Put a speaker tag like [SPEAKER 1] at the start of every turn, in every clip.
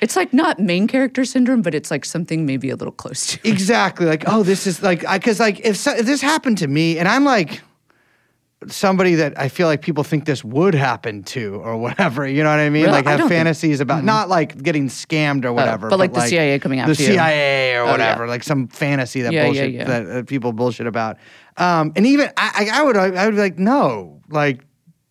[SPEAKER 1] It's like not main character syndrome, but it's like something maybe a little close to.
[SPEAKER 2] Exactly. Like, oh, this is like, because like if, so, if this happened to me, and I'm like somebody that I feel like people think this would happen to, or whatever. You know what I mean?
[SPEAKER 1] Really?
[SPEAKER 2] Like
[SPEAKER 1] I
[SPEAKER 2] have
[SPEAKER 1] don't think-
[SPEAKER 2] fantasies about not like getting scammed or whatever,
[SPEAKER 1] but, like, the CIA coming
[SPEAKER 2] the
[SPEAKER 1] after you.
[SPEAKER 2] The CIA or
[SPEAKER 1] Oh,
[SPEAKER 2] whatever,
[SPEAKER 1] yeah.
[SPEAKER 2] like some fantasy that
[SPEAKER 1] Yeah, yeah,
[SPEAKER 2] bullshit
[SPEAKER 1] yeah.
[SPEAKER 2] that uh, people bullshit about. Um, and even I, I I would I would be like, no, like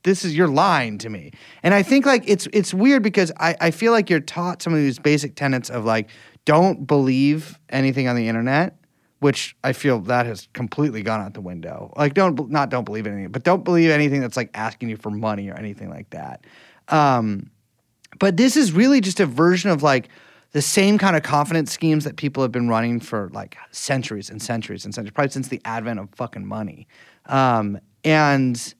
[SPEAKER 2] this is you're lying to me. And I think like it's it's weird because I, I feel like you're taught some of these basic tenets of like don't believe anything on the internet, which I feel that has completely gone out the window. Like don't not don't believe anything, but don't believe anything that's like asking you for money or anything like that. Um, but this is really just a version of like the same kind of confidence schemes that people have been running for like centuries and centuries and centuries, probably since the advent of fucking money. Um, and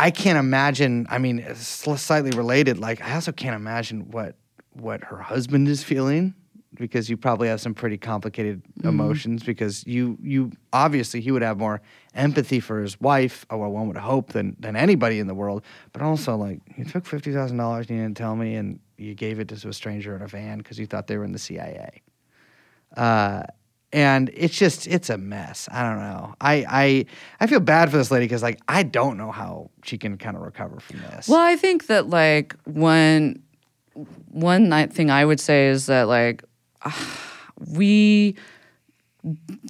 [SPEAKER 2] I can't imagine. I mean, slightly related. Like, I also can't imagine what what her husband is feeling because you probably have some pretty complicated emotions. Because you you obviously he would have more empathy for his wife, or one would hope, than than anybody in the world. But also, like, you took fifty thousand dollars and you didn't tell me, and you gave it to a stranger in a van because you thought they were in the CIA. Uh, and it's just it's a mess. I don't know. I I I feel bad for this lady because like I don't know how she can kind of recover from this.
[SPEAKER 1] Well, I think that like one one thing I would say is that like we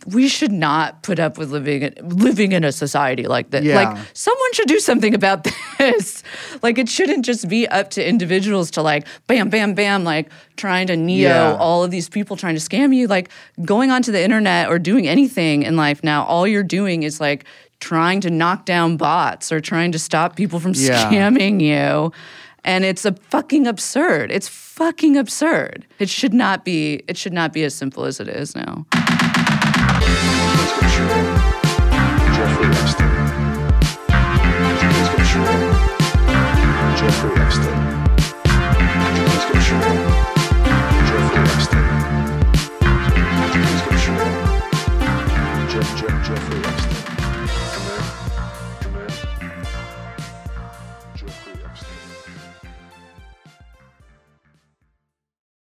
[SPEAKER 1] we should not put up with living in, living in a society like this.
[SPEAKER 2] Yeah.
[SPEAKER 1] Like someone should do something about this. like it shouldn't just be up to individuals to like bam bam bam like trying to neo
[SPEAKER 2] Yeah.
[SPEAKER 1] all of these people trying to scam you like going onto the internet or doing anything in life now all you're doing is like trying to knock down bots or trying to stop people from
[SPEAKER 2] Yeah.
[SPEAKER 1] scamming you and it's a fucking absurd. It's fucking absurd. It should not be. It should not be as simple as it is now.
[SPEAKER 3] Jeffrey Epstein.